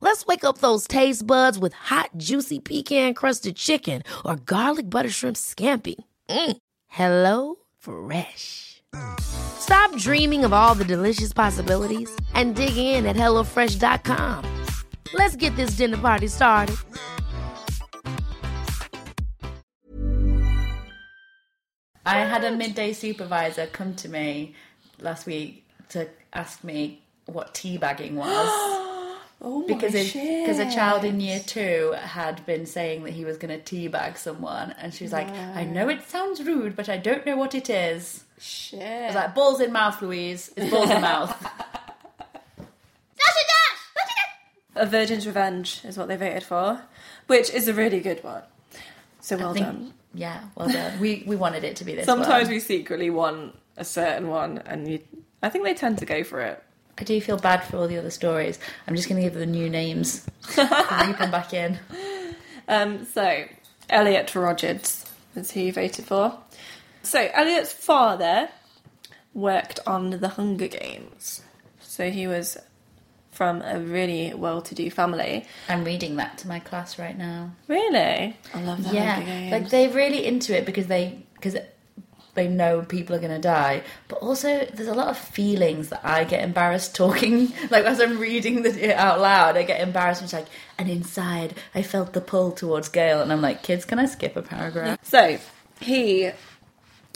Let's wake up those taste buds with hot, juicy pecan-crusted chicken or garlic butter shrimp scampi. Mm. Hello Fresh. Stop dreaming of all the delicious possibilities and dig in at HelloFresh.com. Let's get this dinner party started. I had a midday supervisor come to me last week to ask me what teabagging was. Oh because my because a child in year two had been saying that he was going to teabag someone, and she was like, "I know it sounds rude, but I don't know what it is." Shit. I was like, "Balls in mouth, Louise. It's balls in mouth." A Virgin's Revenge is what they voted for, which is a really good one. So well think- done. Yeah, well done. We we wanted it to be this. Sometimes one. we secretly want a certain one, and you, I think they tend to go for it. I do feel bad for all the other stories. I'm just going to give them new names. Them back in. Um, so, Elliot Rodgers is who you voted for. So, Elliot's father worked on the Hunger Games. So, he was from a really well to do family. I'm reading that to my class right now. Really? I love Hunger yeah, like they're really into it because they because they know people are going to die. But also, there's a lot of feelings that I get embarrassed talking. Like as I'm reading it out loud, I get embarrassed. It's like, and inside, I felt the pull towards Gale, and I'm like, kids, can I skip a paragraph? So he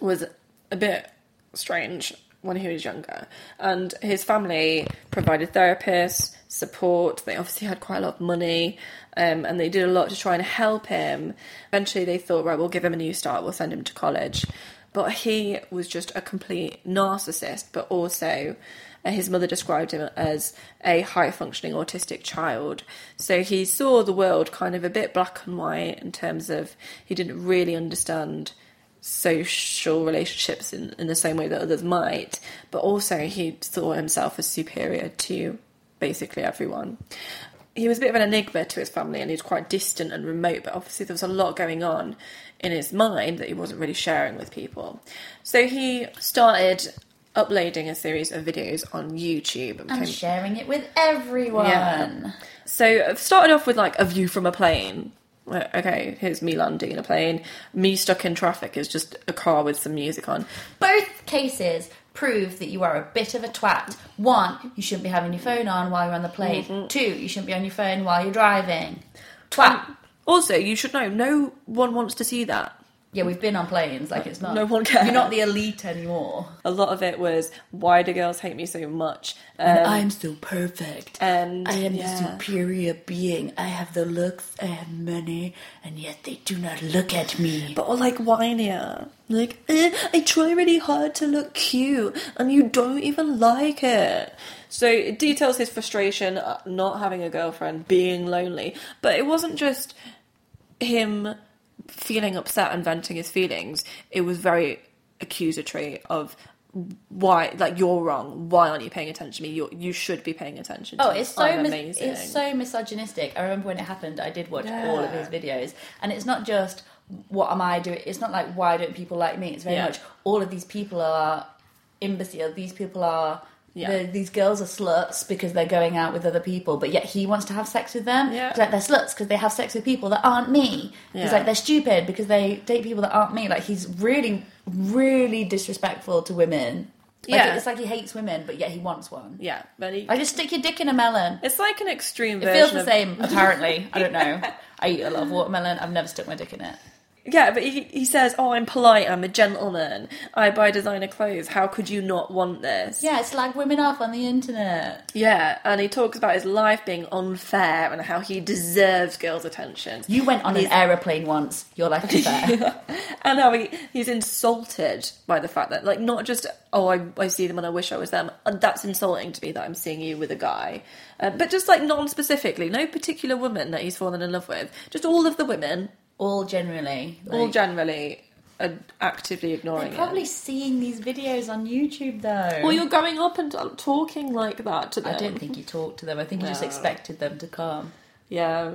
was a bit strange when he was younger, and his family provided therapists, support. They obviously had quite a lot of money, um, and they did a lot to try and help him. Eventually, they thought, right, we'll give him a new start. We'll send him to college. But he was just a complete narcissist, but also uh, his mother described him as a high functioning autistic child. So he saw the world kind of a bit black and white in terms of he didn't really understand social relationships in, in the same way that others might, but also he saw himself as superior to basically everyone. He was a bit of an enigma to his family and he was quite distant and remote, but obviously there was a lot going on in his mind that he wasn't really sharing with people. So he started uploading a series of videos on YouTube and became- sharing it with everyone. Yeah. So it started off with like a view from a plane. Like, Okay, here's me landing in a plane. Me stuck in traffic is just a car with some music on. Both cases prove that you are a bit of a twat. One, you shouldn't be having your phone on while you're on the plane. Mm-hmm. Two, you shouldn't be on your phone while you're driving. Twat. Also, you should know, no one wants to see that. Yeah, we've been on planes. Like it's not. No one cares. You're not the elite anymore. A lot of it was, why do girls hate me so much? Um, I'm so perfect. and I am yeah. the superior being. I have the looks, I have money, and yet they do not look at me. but all like whinier. Like, eh, I try really hard to look cute, and you don't even like it. So it details his frustration not having a girlfriend, being lonely. But it wasn't just him feeling upset and venting his feelings. It was very accusatory of why, like, you're wrong. Why aren't you paying attention to me? You you should be paying attention. to Oh, it's so mis- amazing. it's so misogynistic. I remember when it happened, I did watch all of his videos, and it's not just what am I doing. It's not like why don't people like me. It's very Yeah. much all of these people are imbecile. These people are. Yeah. the- these girls are sluts because they're going out with other people, but yet he wants to have sex with them. Yeah. It's like they're sluts because they have sex with people that aren't me. Yeah. It's like they're stupid because they date people that aren't me. Like he's really, really disrespectful to women. Like, Yeah. it's like he hates women, but yet he wants one. yeah, but he, I just stick your dick in a melon. it's like an extreme It feels the of same, apparently. I don't know. I eat a lot of watermelon. I've never stuck my dick in it. Yeah, but he, he says, Oh, I'm polite, I'm a gentleman, I buy designer clothes, how could you not want this? Yeah, it's like women off on the internet. Yeah, and he talks about his life being unfair and how he deserves girls' attention. You went on an aeroplane once. Your life is fair. and how he, he's insulted by the fact that, like, not just, oh, I, I see them and I wish I was them, and that's insulting to me that I'm seeing you with a guy, uh, but just like non specifically, no particular woman that he's fallen in love with, just all of the women, All generally. all generally, are actively ignoring They're probably it. seeing these videos on YouTube though. Well, you're going up and talking like that to them. I don't think he talked to them. I think he just expected them to come. Yeah.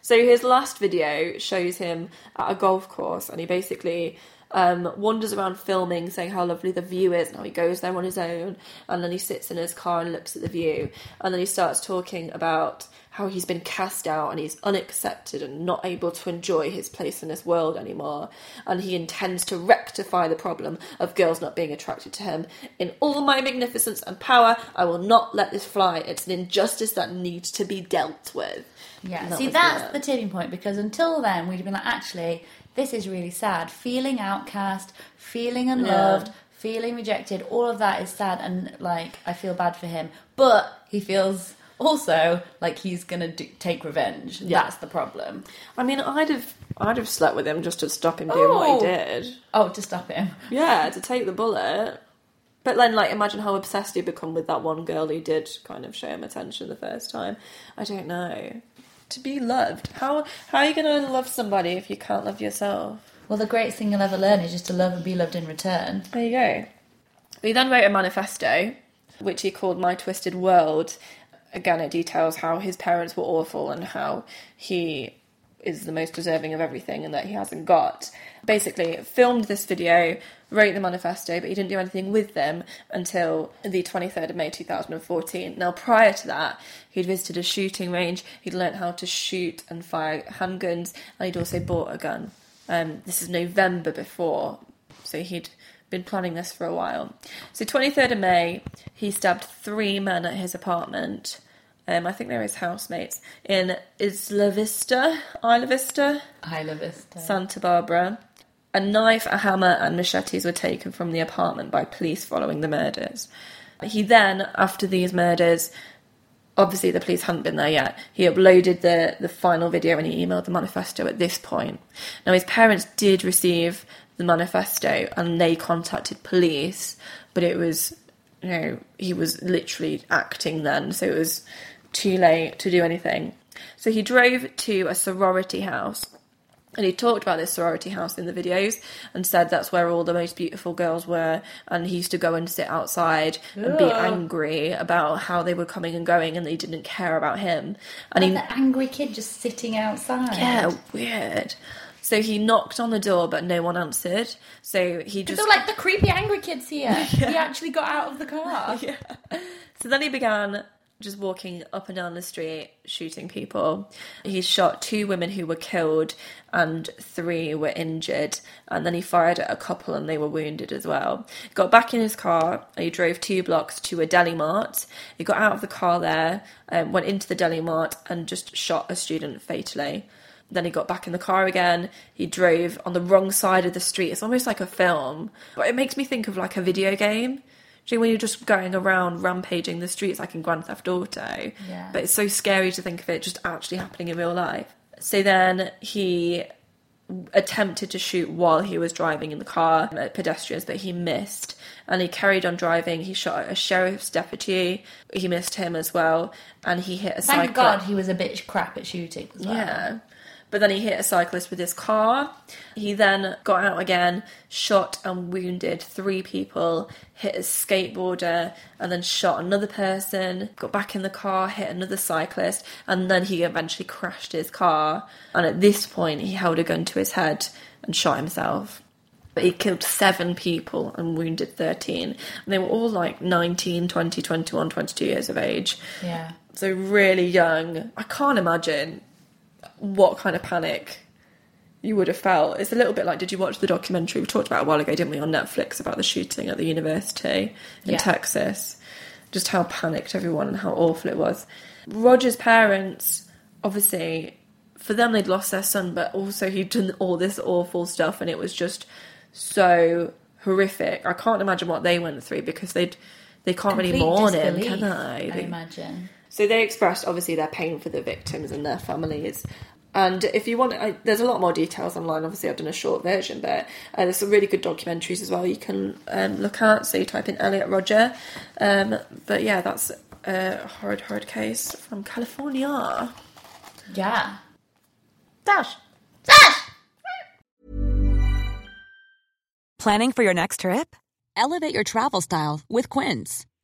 So his last video shows him at a golf course, and he basically um, wanders around filming, saying how lovely the view is, and how he goes there on his own, and then he sits in his car and looks at the view, and then he starts talking about how he's been cast out and he's unaccepted and not able to enjoy his place in this world anymore, and he intends to rectify the problem of girls not being attracted to him. In all my magnificence and power, I will not let this fly. It's an injustice that needs to be dealt with. Yeah, that see, that's the tipping point because until then, we'd have been like, actually, this is really sad. Feeling outcast, feeling unloved, feeling rejected, all of that is sad, and like, I feel bad for him. But he feels also like he's gonna do, take revenge. Yeah. That's the problem. I mean, I'd have I'd have slept with him just to stop him doing what Oh. he did. Oh, to stop him. Yeah, to take the bullet. But then, like, imagine how obsessed he'd become with that one girl who did kind of show him attention the first time. I don't know. To be loved, how how are you going to love somebody if you can't love yourself? Well, the greatest thing you'll ever learn is just to love and be loved in return. There you go. He then wrote a manifesto, which he called My Twisted World. Again, it details how his parents were awful and how he is the most deserving of everything and that he hasn't got. Basically, filmed this video, wrote the manifesto, but he didn't do anything with them until the 23rd of May 2014. Now, prior to that, he'd visited a shooting range, he'd learnt how to shoot and fire handguns, and he'd also bought a gun. Um, this is November before, so he'd been planning this for a while. So 23rd of May, he stabbed three men at his apartment. Um, I think they were his housemates in Isla Vista, Isla Vista, I love this. Santa Barbara. A knife, a hammer, and machetes were taken from the apartment by police following the murders. He then, after these murders, obviously the police hadn't been there yet. He uploaded the, the final video and he emailed the manifesto at this point. Now, his parents did receive the manifesto and they contacted police, but it was, you know, he was literally acting then, so it was too late to do anything. So he drove to a sorority house and he talked about this sorority house in the videos and said that's where all the most beautiful girls were. And he used to go and sit outside and be angry about how they were coming and going and they didn't care about him. And And he, the angry kid just sitting outside. yeah, weird. So he knocked on the door, but no one answered. So he just They're like the creepy angry kids here. He actually got out of the car. So then he began just walking up and down the street shooting people. He shot two women who were killed and three were injured. And then he fired at a couple and they were wounded as well. Got back in his car he drove two blocks to a deli mart. He got out of the car there, um, went into the deli mart and just shot a student fatally. Then he got back in the car again. He drove on the wrong side of the street. It's almost like a film, but it makes me think of like a video game. Do when you're just going around rampaging the streets like in Grand Theft Auto? Yeah. But it's so scary to think of it just actually happening in real life. So then he attempted to shoot while he was driving in the car um, at pedestrians, but he missed. And he carried on driving. He shot a sheriff's deputy. He missed him as well. And he hit a Thank. God he was a bitch crap at shooting well. Yeah. But then he hit a cyclist with his car. He then got out again, shot and wounded three people, hit a skateboarder, and then shot another person, got back in the car, hit another cyclist, and then he eventually crashed his car. And at this point, he held a gun to his head and shot himself. But he killed seven people and wounded 13. And they were all like 19, 20, 21, 22 years of age. Yeah. So really young. I can't imagine what kind of panic you would have felt. It's a little bit like did you watch the documentary we talked about a while ago, didn't we, on Netflix about the shooting at the university in Yeah. Texas? Just how panicked everyone and how awful it was. Rodger's parents obviously for them they'd lost their son, but also he'd done all this awful stuff, and it was just so horrific. I can't imagine what they went through because they'd they can't really mourn him, can they? I imagine. So they expressed obviously their pain for the victims and their families. And if you want, I, there's a lot more details online. Obviously, I've done a short version, but uh, there's some really good documentaries as well you can um, look at. So you type in Elliot Rodger. Um, but yeah, that's a horrid, horrid case from California. Yeah. Dash. Planning for your next trip? Elevate your travel style with Quince.